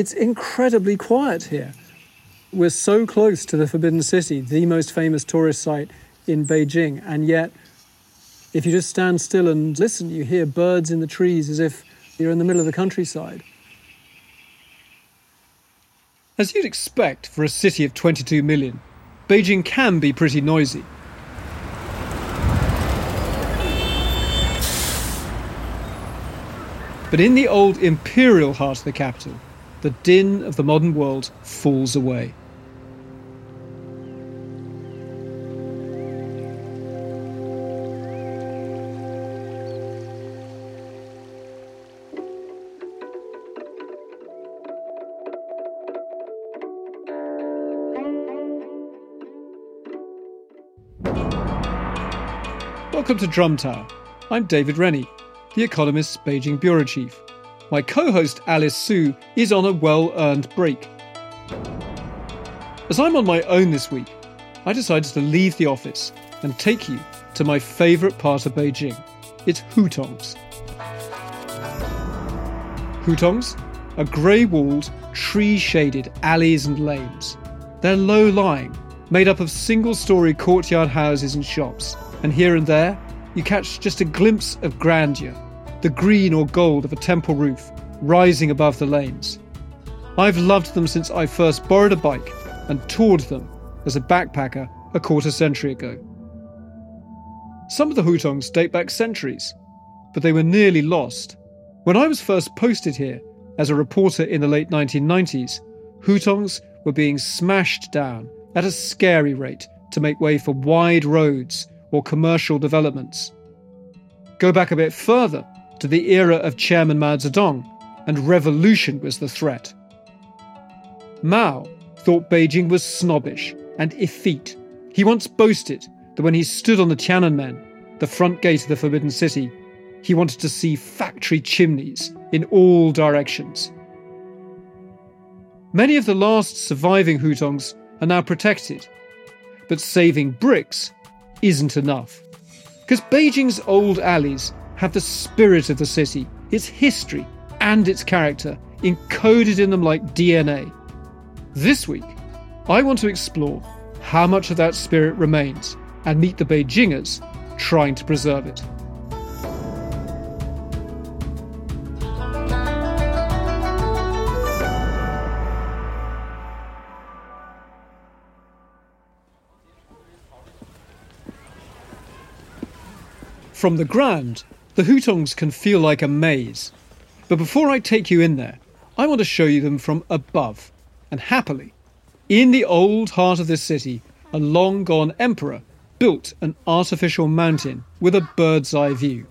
It's incredibly quiet here. We're so close to the Forbidden City, the most famous tourist site in Beijing, and yet, if you just stand still and listen, you hear birds in the trees as if you're in the middle of the countryside. As you'd expect for a city of 22 million, Beijing can be pretty noisy. But in the old imperial heart of the capital, the din of the modern world falls away. Welcome to Drum Tower. I'm David Rennie, The Economist's Beijing Bureau Chief. My co host Alice Su is on a well earned break. As I'm on my own this week, I decided to leave the office and take you to my favourite part of Beijing. It's Hutongs. Hutongs are grey walled, tree shaded alleys and lanes. They're low lying, made up of single story courtyard houses and shops, and here and there you catch just a glimpse of grandeur the green or gold of a temple roof rising above the lanes. I've loved them since I first borrowed a bike and toured them as a backpacker a quarter century ago. Some of the Hutongs date back centuries, but they were nearly lost. When I was first posted here as a reporter in the late 1990s, Hutongs were being smashed down at a scary rate to make way for wide roads or commercial developments. Go back a bit further to the era of Chairman Mao Zedong, and revolution was the threat. Mao thought Beijing was snobbish and effete. He once boasted that when he stood on the Tiananmen, the front gate of the Forbidden City, he wanted to see factory chimneys in all directions. Many of the last surviving Hutongs are now protected, but saving bricks isn't enough. Because Beijing's old alleys have the spirit of the city, its history, and its character encoded in them like DNA. This week, I want to explore how much of that spirit remains and meet the Beijingers trying to preserve it. From the ground, the Hutongs can feel like a maze. But before I take you in there, I want to show you them from above. And happily, in the old heart of this city, a long gone emperor built an artificial mountain with a bird's eye view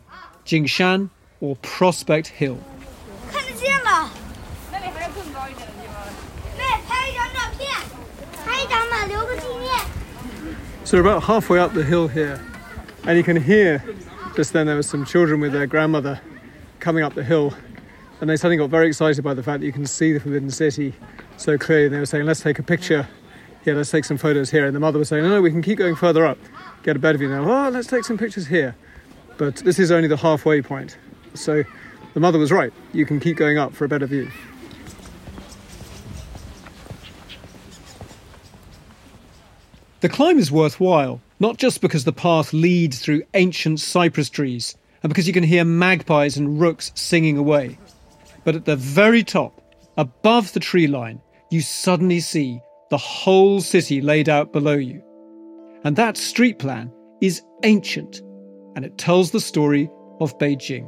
Jingshan or Prospect Hill. So we're about halfway up the hill here, and you can hear just then there were some children with their grandmother coming up the hill, and they suddenly got very excited by the fact that you can see the Forbidden City so clearly. And they were saying, "Let's take a picture. Yeah, let's take some photos here." And the mother was saying, "No, no, we can keep going further up, get a better view." Now, oh, let's take some pictures here. But this is only the halfway point, so the mother was right. You can keep going up for a better view. The climb is worthwhile, not just because the path leads through ancient cypress trees and because you can hear magpies and rooks singing away, but at the very top, above the tree line, you suddenly see the whole city laid out below you. And that street plan is ancient and it tells the story of Beijing.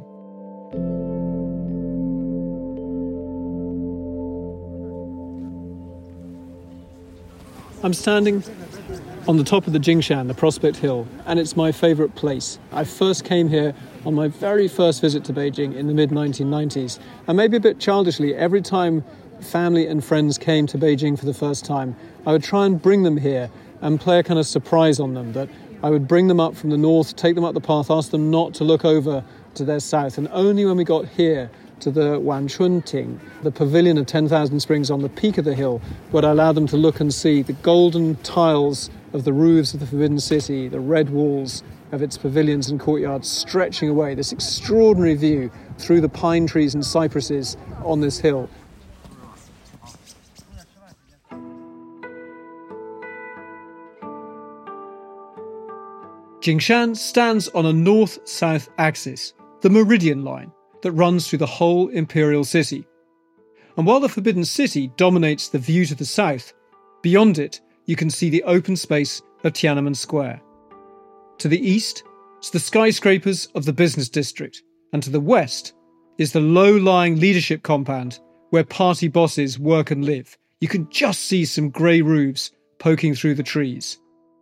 I'm standing on the top of the Jingshan, the Prospect Hill, and it's my favourite place. I first came here on my very first visit to Beijing in the mid 1990s, and maybe a bit childishly, every time family and friends came to Beijing for the first time, I would try and bring them here and play a kind of surprise on them that I would bring them up from the north, take them up the path, ask them not to look over to their south, and only when we got here to the Wanchun Ting, the pavilion of 10,000 springs on the peak of the hill, would I allow them to look and see the golden tiles of the roofs of the Forbidden City, the red walls of its pavilions and courtyards stretching away, this extraordinary view through the pine trees and cypresses on this hill. Jingshan stands on a north south axis, the meridian line that runs through the whole imperial city. And while the Forbidden City dominates the view to the south, beyond it you can see the open space of Tiananmen Square. To the east is the skyscrapers of the business district, and to the west is the low lying leadership compound where party bosses work and live. You can just see some grey roofs poking through the trees.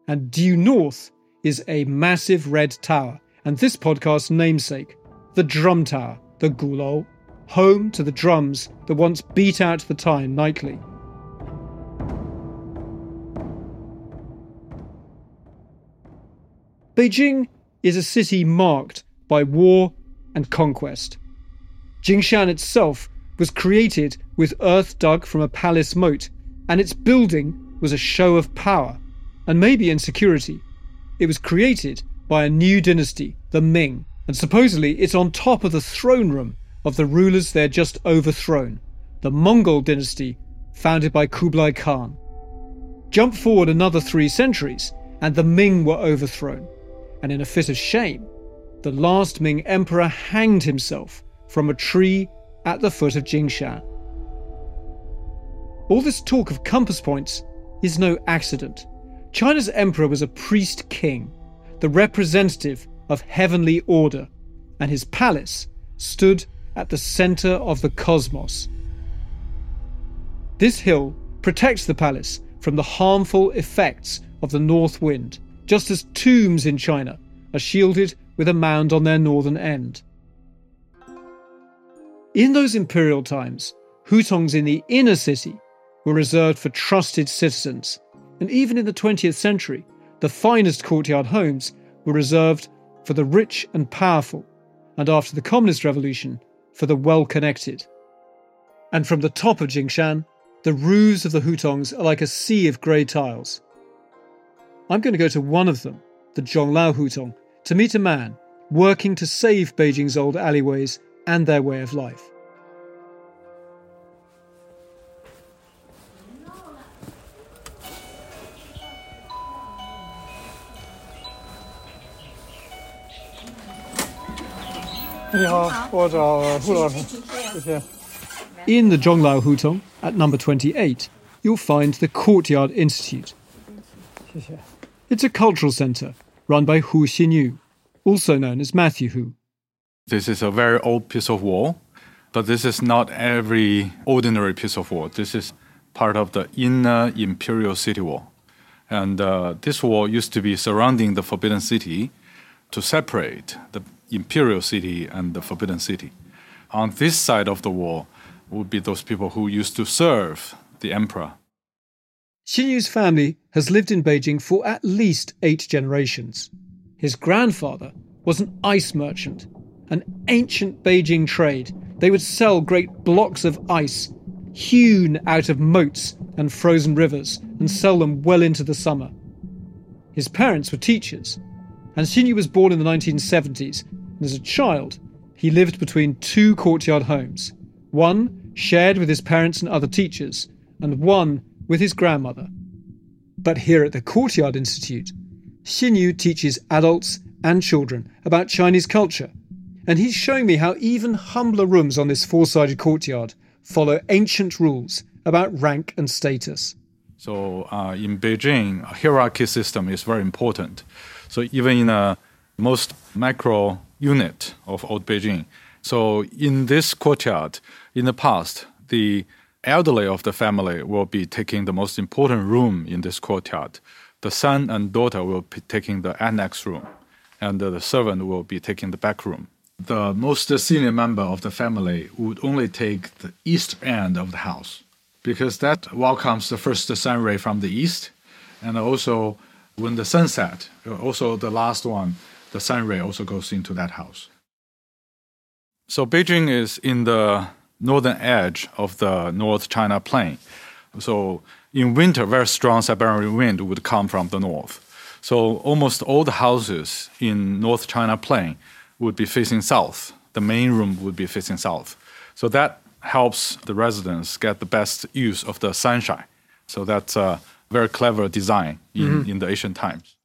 And due north is a massive red tower, and this podcast's namesake, the Drum Tower, the Gulou, home to the drums that once beat out the time nightly. Beijing is a city marked by war and conquest. Jingshan itself was created with earth dug from a palace moat, and its building was a show of power and maybe insecurity. It was created by a new dynasty, the Ming, and supposedly it's on top of the throne room of the rulers they're just overthrown, the Mongol dynasty founded by Kublai Khan. Jump forward another three centuries, and the Ming were overthrown, and in a fit of shame, the last Ming emperor hanged himself from a tree at the foot of Jingshan. All this talk of compass points is no accident. China's emperor was a priest king, the representative of heavenly order, and his palace stood at the center of the cosmos. This hill protects the palace from the harmful effects of the north wind, just as tombs in China are shielded with a mound on their northern end. In those imperial times, hutongs in the inner city were reserved for trusted citizens and even in the 20th century, the finest courtyard homes were reserved for the rich and powerful, and after the Communist Revolution, for the well connected. And from the top of Jingshan, the roofs of the hutongs are like a sea of grey tiles. I'm going to go to one of them, the Zhonglao Hutong, to meet a man working to save Beijing's old alleyways and their way of life. In the Zhonglao Hutong, at number 28, you'll find the Courtyard Institute. It's a cultural centre run by Hu Xinyu, also known as Matthew Hu. This is a very old piece of wall, but this is not every ordinary piece of wall. This is part of the inner imperial city wall. And uh, this wall used to be surrounding the Forbidden City to separate the imperial city and the forbidden city. On this side of the wall would be those people who used to serve the emperor. Xinyu's family has lived in Beijing for at least eight generations. His grandfather was an ice merchant, an ancient Beijing trade. They would sell great blocks of ice hewn out of moats and frozen rivers and sell them well into the summer. His parents were teachers, and Xinyu was born in the 1970s and as a child, he lived between two courtyard homes one shared with his parents and other teachers, and one with his grandmother. But here at the Courtyard Institute, Xinyu teaches adults and children about Chinese culture, and he's showing me how even humbler rooms on this four sided courtyard follow ancient rules about rank and status. So uh, in Beijing, a hierarchy system is very important. So even in a most macro unit of old Beijing. So in this courtyard, in the past, the elderly of the family will be taking the most important room in this courtyard. the son and daughter will be taking the annex room, and the servant will be taking the back room. The most senior member of the family would only take the east end of the house because that welcomes the first sun ray from the east, and also when the sunset, also the last one, the sun ray also goes into that house. So Beijing is in the northern edge of the North China Plain. So in winter, very strong Siberian wind would come from the north. So almost all the houses in North China Plain would be facing south. The main room would be facing south. So that helps the residents get the best use of the sunshine. So that's a very clever design in, mm-hmm. in the ancient times.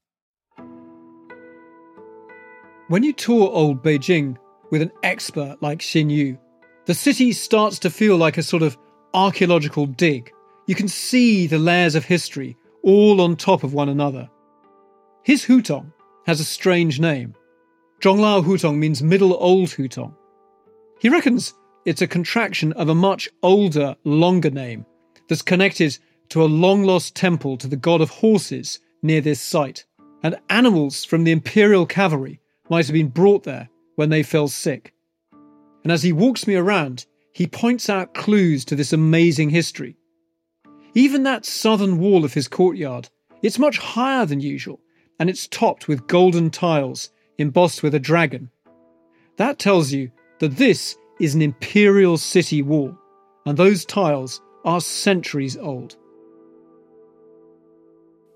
When you tour old Beijing with an expert like Xin Yu, the city starts to feel like a sort of archaeological dig. You can see the layers of history all on top of one another. His Hutong has a strange name. Zhonglao Hutong means middle old Hutong. He reckons it's a contraction of a much older, longer name that's connected to a long lost temple to the god of horses near this site, and animals from the imperial cavalry might have been brought there when they fell sick. And as he walks me around, he points out clues to this amazing history. Even that southern wall of his courtyard, it's much higher than usual, and it's topped with golden tiles embossed with a dragon. That tells you that this is an imperial city wall, and those tiles are centuries old.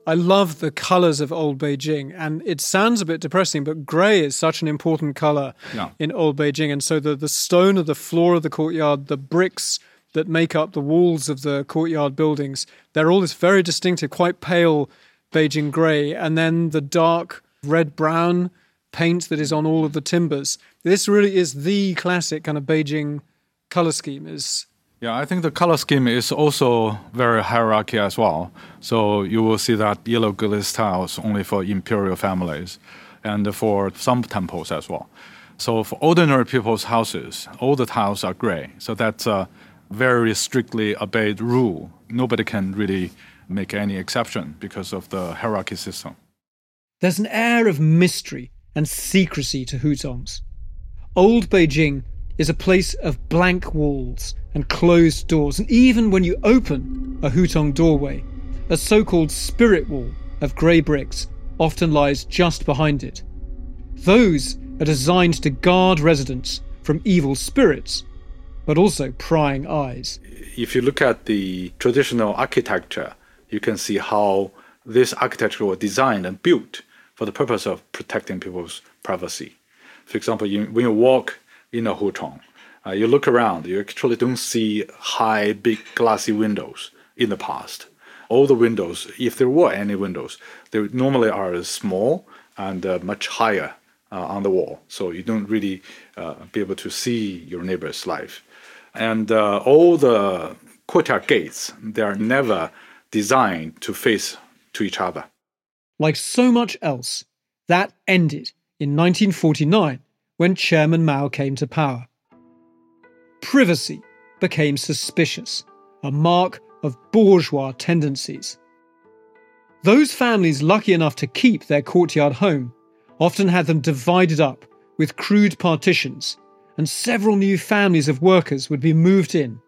I love the colors of old Beijing, and it sounds a bit depressing, but grey is such an important color yeah. in old Beijing. And so the, the stone of the floor of the courtyard, the bricks that make up the walls of the courtyard buildings, they're all this very distinctive, quite pale Beijing grey, and then the dark red brown paint that is on all of the timbers. This really is the classic kind of Beijing color scheme. Is yeah, I think the color scheme is also very hierarchy as well. So you will see that yellow glaze tiles only for imperial families, and for some temples as well. So for ordinary people's houses, all the tiles are gray. So that's a very strictly obeyed rule. Nobody can really make any exception because of the hierarchy system. There's an air of mystery and secrecy to Hutongs. Old Beijing is a place of blank walls and closed doors, and even when you open a Hutong doorway, a so called spirit wall of grey bricks often lies just behind it. Those are designed to guard residents from evil spirits, but also prying eyes. If you look at the traditional architecture, you can see how this architecture was designed and built for the purpose of protecting people's privacy. For example, you, when you walk in a hutong, uh, you look around, you actually don't see high, big glassy windows in the past. All the windows, if there were any windows, they normally are small and uh, much higher uh, on the wall, so you don't really uh, be able to see your neighbor's life. And uh, all the courtyard gates, they are never designed to face to each other. Like so much else, that ended in 1949 when Chairman Mao came to power. Privacy became suspicious, a mark of bourgeois tendencies. Those families lucky enough to keep their courtyard home often had them divided up with crude partitions, and several new families of workers would be moved in,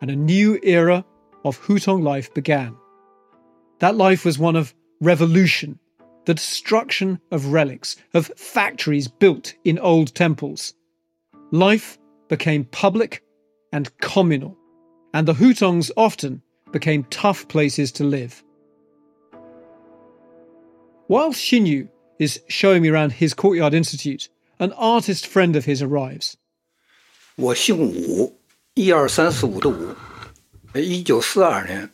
and a new era of Hutong life began. That life was one of revolution, the destruction of relics, of factories built in old temples. Life became public and communal, and the Hutongs often became tough places to live. While Xinyu is showing me around his Courtyard Institute, an artist friend of his arrives. 我姓武，一二三四五的武，一九四二年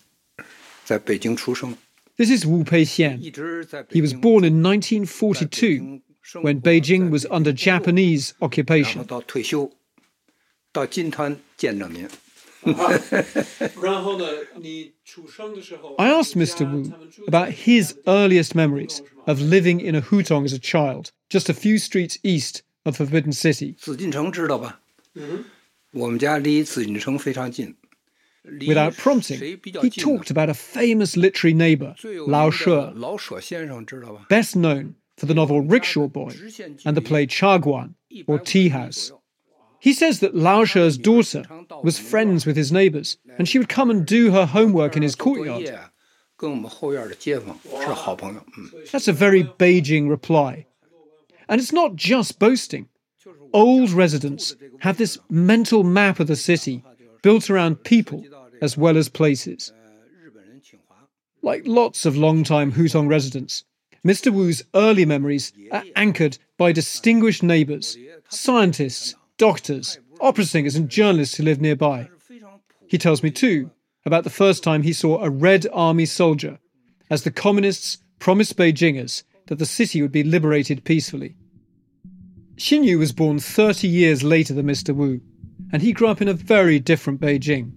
在北京出生。This is Wu Peixian. He was born in 1942 when Beijing was under Japanese occupation. I asked Mr. Wu about his earliest memories of living in a hutong as a child, just a few streets east of Forbidden City. 紫 without prompting, he talked about a famous literary neighbor, Lao She, best known for the novel Rickshaw Boy and the play Chaguan, or Tea House. He says that Lao She's daughter was friends with his neighbors, and she would come and do her homework in his courtyard. That's a very Beijing reply. And it's not just boasting. Old residents have this mental map of the city built around people as well as places. Like lots of long-time Hutong residents, Mr. Wu's early memories are anchored by distinguished neighbours, scientists, doctors, opera singers, and journalists who live nearby. He tells me, too, about the first time he saw a Red Army soldier as the communists promised Beijingers that the city would be liberated peacefully. Xin Yu was born 30 years later than Mr. Wu, and he grew up in a very different Beijing.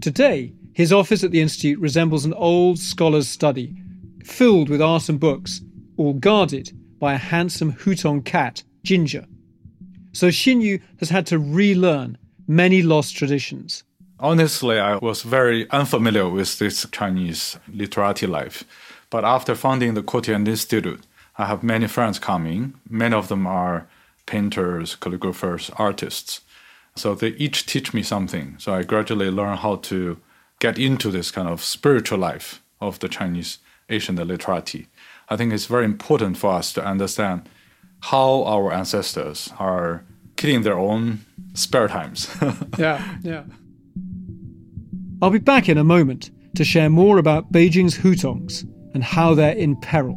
Today, his office at the Institute resembles an old scholar's study, filled with art and books, all guarded by a handsome Hutong cat, Ginger. So Xin Yu has had to relearn many lost traditions. Honestly, I was very unfamiliar with this Chinese literati life. But after founding the Courtyard Institute, I have many friends coming. Many of them are painters, calligraphers, artists. So they each teach me something. So I gradually learn how to get into this kind of spiritual life of the Chinese ancient literati. I think it's very important for us to understand how our ancestors are killing their own spare times. yeah, yeah. I'll be back in a moment to share more about Beijing's Hutongs and how they're in peril.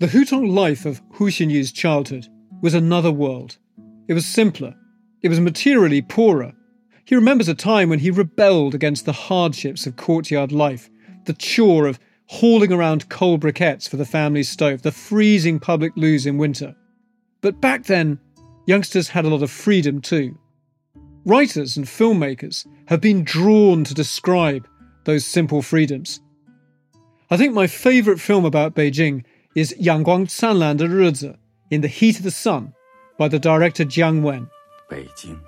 The Hutong life of Hu Xinyu's childhood was another world. It was simpler. It was materially poorer. He remembers a time when he rebelled against the hardships of courtyard life, the chore of hauling around coal briquettes for the family stove, the freezing public loos in winter. But back then, youngsters had a lot of freedom too. Writers and filmmakers have been drawn to describe those simple freedoms. I think my favourite film about Beijing is Yangguang Canlan de Rizi, In the Heat of the Sun, by the director Jiang Wen. Beijing.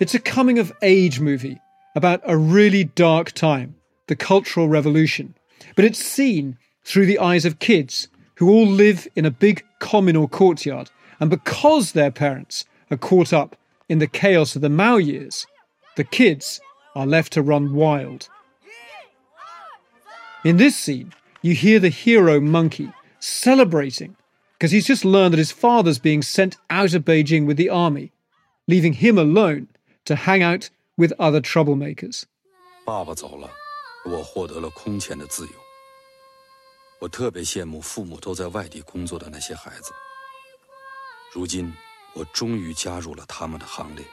It's a coming of age movie about a really dark time, the Cultural Revolution. But it's seen through the eyes of kids who all live in a big communal courtyard. And because their parents are caught up in the chaos of the Mao years, the kids are left to run wild. In this scene, you hear the hero monkey celebrating because he's just learned that his father's being sent out of Beijing with the army, leaving him alone to hang out with other troublemakers. 爸爸走了，我获得了空前的自由。我特别羡慕父母都在外地工作的那些孩子。如今，我终于加入了他们的行列。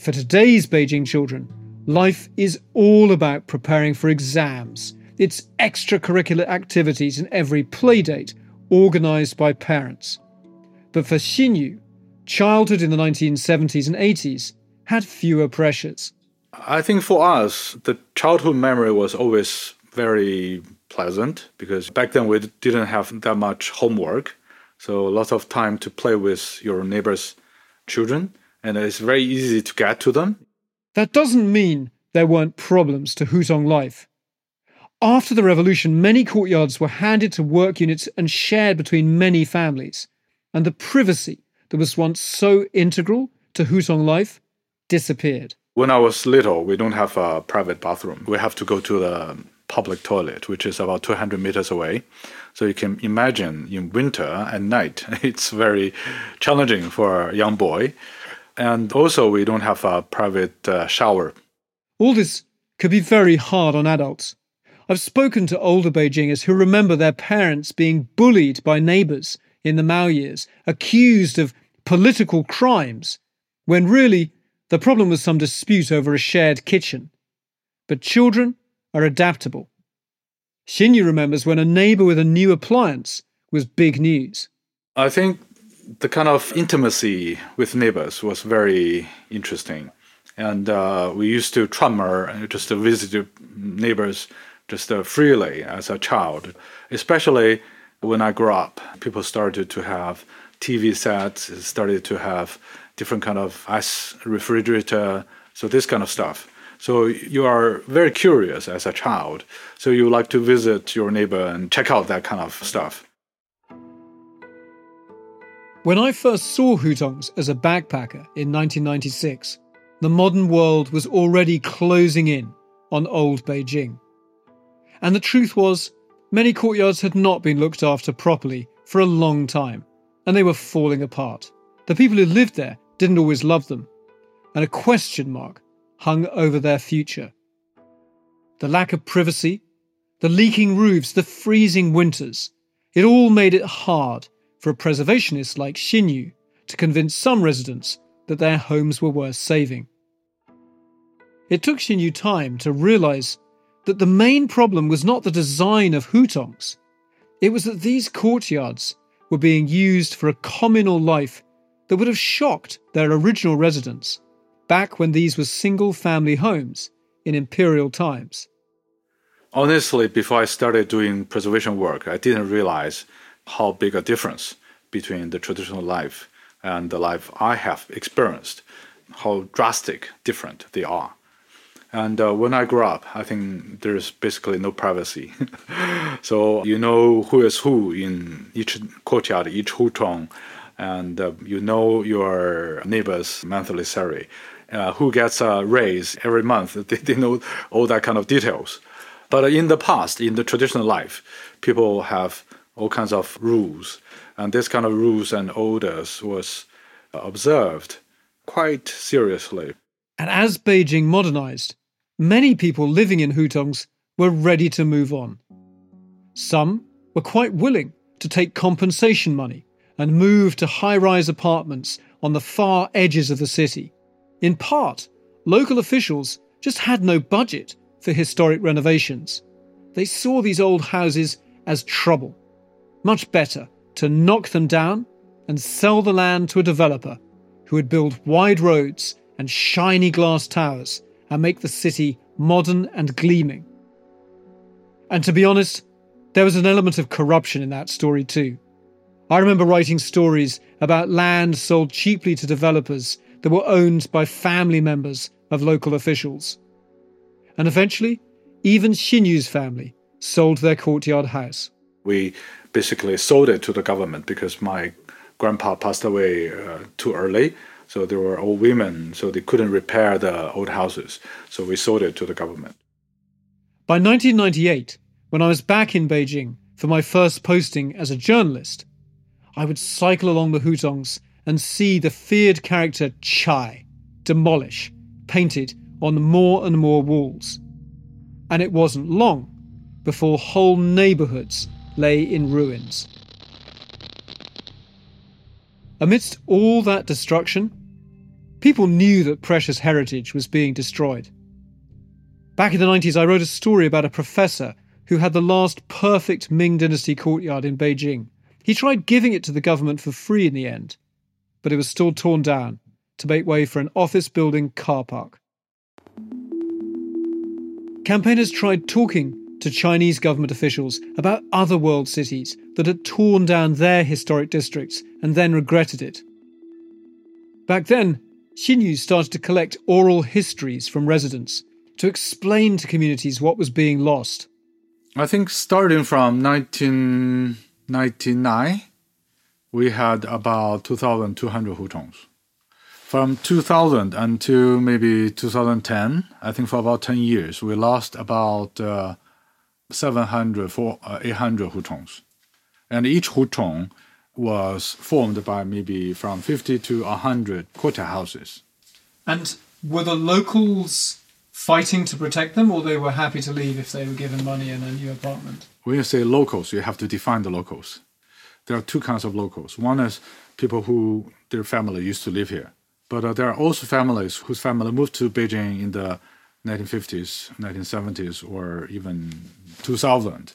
For today's Beijing children, life is all about preparing for exams. It's extracurricular activities and every playdate organised by parents. But for Xinyu, childhood in the 1970s and 80s had fewer pressures. I think for us, the childhood memory was always very pleasant because back then we didn't have that much homework. So lots of time to play with your neighbors' children and it's very easy to get to them. That doesn't mean there weren't problems to Hutong life. After the revolution, many courtyards were handed to work units and shared between many families, and the privacy that was once so integral to Hutong life disappeared. When I was little, we don't have a private bathroom. We have to go to the public toilet, which is about 200 meters away. So you can imagine in winter and night, it's very challenging for a young boy. And also, we don't have a private uh, shower. All this could be very hard on adults. I've spoken to older Beijingers who remember their parents being bullied by neighbors in the Mao years, accused of political crimes, when really the problem was some dispute over a shared kitchen. But children are adaptable. Xinyu remembers when a neighbor with a new appliance was big news. I think the kind of intimacy with neighbors was very interesting. And uh, we used to trummer just to visit neighbors just uh, freely as a child, especially when I grew up. People started to have TV sets, started to have different kind of ice refrigerator, so this kind of stuff. So you are very curious as a child. So you like to visit your neighbor and check out that kind of stuff. When I first saw Hutongs as a backpacker in 1996, the modern world was already closing in on old Beijing. And the truth was, many courtyards had not been looked after properly for a long time, and they were falling apart. The people who lived there didn't always love them, and a question mark hung over their future. The lack of privacy, the leaking roofs, the freezing winters, it all made it hard for a preservationist like Xinyu to convince some residents that their homes were worth saving. It took Xinyu time to realize that the main problem was not the design of hutongs, it was that these courtyards were being used for a communal life that would have shocked their original residents back when these were single family homes in imperial times. Honestly, before I started doing preservation work, I didn't realize how big a difference between the traditional life and the life I have experienced, how drastic different they are. And uh, when I grew up, I think there's basically no privacy. so you know who is who in each courtyard, each hutong, and uh, you know your neighbor's monthly salary uh, who gets a raise every month. They, they know all that kind of details. But in the past, in the traditional life, people have all kinds of rules, and this kind of rules and orders was uh, observed quite seriously. And as Beijing modernized, many people living in Hutongs were ready to move on. Some were quite willing to take compensation money and move to high rise apartments on the far edges of the city in part, local officials just had no budget for historic renovations. They saw these old houses as trouble. Much better to knock them down and sell the land to a developer who would build wide roads and shiny glass towers and make the city modern and gleaming. And to be honest, there was an element of corruption in that story too. I remember writing stories about land sold cheaply to developers that were owned by family members of local officials. And eventually, even Xinyu's family sold their courtyard house. We basically sold it to the government because my grandpa passed away uh, too early. So there were old women, so they couldn't repair the old houses. So we sold it to the government. By 1998, when I was back in Beijing for my first posting as a journalist, I would cycle along the Hutongs and see the feared character Chai demolish, painted on more and more walls. And it wasn't long before whole neighbourhoods lay in ruins. Amidst all that destruction, people knew that precious heritage was being destroyed. Back in the 90s, I wrote a story about a professor who had the last perfect Ming Dynasty courtyard in Beijing. He tried giving it to the government for free in the end, but it was still torn down to make way for an office building car park. Campaigners tried talking to Chinese government officials about other world cities that had torn down their historic districts and then regretted it. Back then, Xinyu started to collect oral histories from residents to explain to communities what was being lost. I think starting from 1999, we had about 2,200 hutongs. From 2000 until maybe 2010, I think for about 10 years, we lost about uh, 700, for, uh, 800 hutongs. And each hutong was formed by maybe from 50 to 100 courtyard houses. And were the locals fighting to protect them, or they were happy to leave if they were given money and a new apartment? When you say locals, you have to define the locals. There are two kinds of locals. One is people who their family used to live here, but uh, there are also families whose family moved to Beijing in the 1950s, 1970s, or even 2000,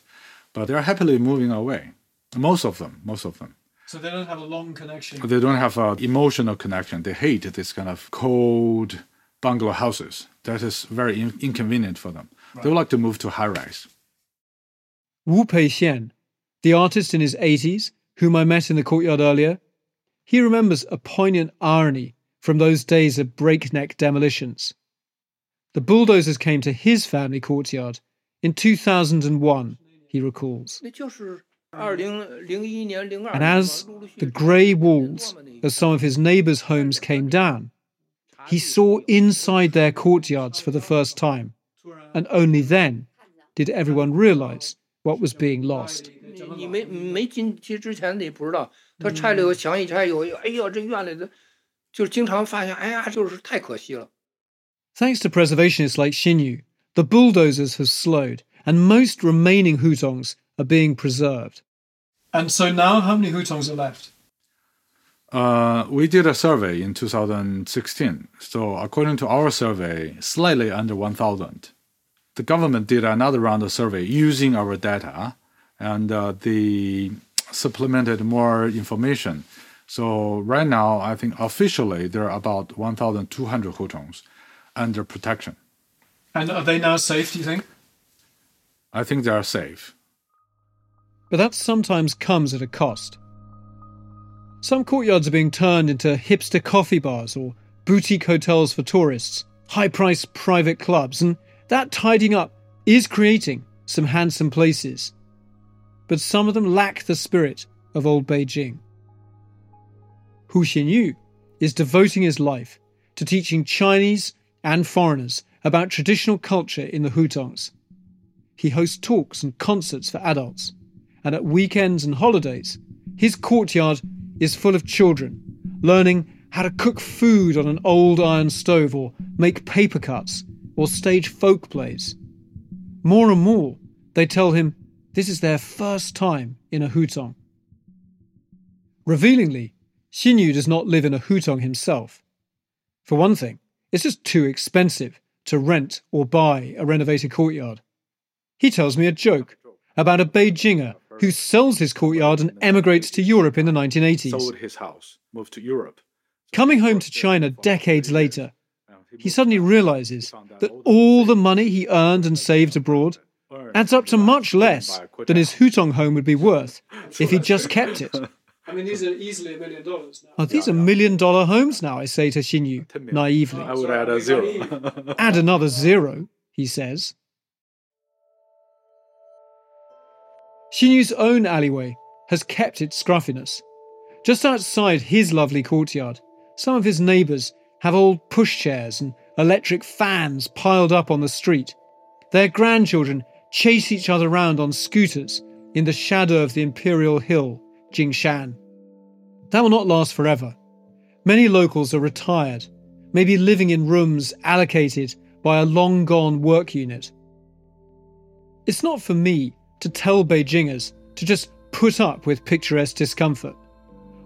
but they are happily moving away. Most of them, most of them. So they don't have a long connection. They don't have an emotional connection. They hate this kind of cold bungalow houses. That is very in- inconvenient for them. They would like to move to high rise. Wu Pei Peixian, the artist in his 80s, whom I met in the courtyard earlier, he remembers a poignant irony from those days of breakneck demolitions. The bulldozers came to his family courtyard in 2001, he recalls. And as the grey walls of some of his neighbours' homes came down, he saw inside their courtyards for the first time. And only then did everyone realise what was being lost. Mm. Thanks to preservationists like Xinyu, the bulldozers have slowed, and most remaining hutongs are being preserved. And so now, how many hutongs are left? Uh, we did a survey in 2016. So, according to our survey, slightly under 1,000. The government did another round of survey using our data, and uh, they supplemented more information. So, right now, I think officially there are about 1,200 hutongs under protection. And are they now safe, do you think? I think they are safe. But that sometimes comes at a cost. Some courtyards are being turned into hipster coffee bars or boutique hotels for tourists, high priced private clubs, and that tidying up is creating some handsome places. But some of them lack the spirit of old Beijing. Hu Xinyu is devoting his life to teaching Chinese and foreigners about traditional culture in the Hutongs. He hosts talks and concerts for adults, and at weekends and holidays, his courtyard is full of children learning how to cook food on an old iron stove or make paper cuts or stage folk plays. More and more, they tell him this is their first time in a hutong. Revealingly, Xinyu does not live in a hutong himself. For one thing, it's just too expensive to rent or buy a renovated courtyard. He tells me a joke about a Beijinger who sells his courtyard and emigrates to Europe in the 1980s. Sold his house, moved to Europe. Coming home to China decades later, he suddenly realizes that all the money he earned and saved abroad adds up to much less than his Hutong home would be worth if he just kept it. I mean, these are easily a million dollars now. Oh, these are million dollar homes now, I say to Xinyu naively. Oh, I would add a zero. Add another zero, he says. Xinyu's own alleyway has kept its scruffiness. Just outside his lovely courtyard, some of his neighbours have old pushchairs and electric fans piled up on the street. Their grandchildren chase each other round on scooters in the shadow of the imperial hill, Jingshan. That will not last forever. Many locals are retired, maybe living in rooms allocated by a long gone work unit. It's not for me to tell Beijingers to just put up with picturesque discomfort.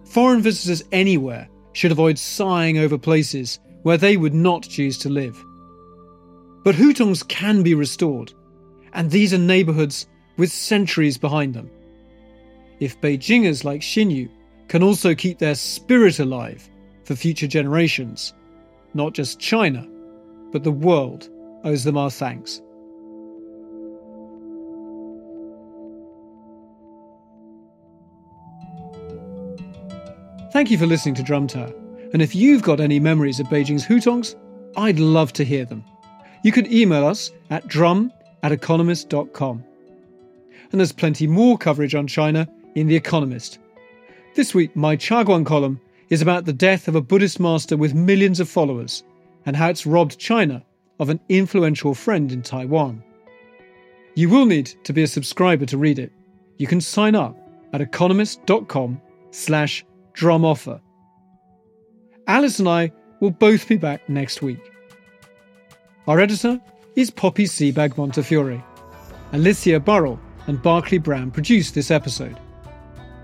Foreign visitors anywhere should avoid sighing over places where they would not choose to live. But Hutongs can be restored, and these are neighbourhoods with centuries behind them. If Beijingers like Xinyu can also keep their spirit alive for future generations, not just China, but the world owes them our thanks. Thank you for listening to Drum Tower. And if you've got any memories of Beijing's Hutongs, I'd love to hear them. You can email us at drum at economist.com. and there's plenty more coverage on China in The Economist. This week, my Chaguan column is about the death of a Buddhist master with millions of followers and how it's robbed China of an influential friend in Taiwan. You will need to be a subscriber to read it. You can sign up at economist.com slash drum offer. Alice and I will both be back next week. Our editor is Poppy Sebag Montefiore. Alicia Burrell and Barclay Brown produced this episode.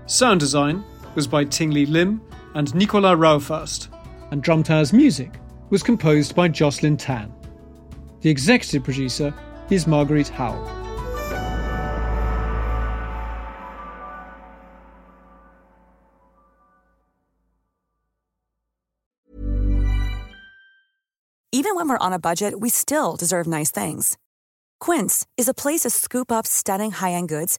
Sound design was by Tingli Lim and Nicolas Raufast, and Drum Tower's music was composed by Jocelyn Tan. The executive producer is Marguerite Howell. Even when we're on a budget, we still deserve nice things. Quince is a place to scoop up stunning high end goods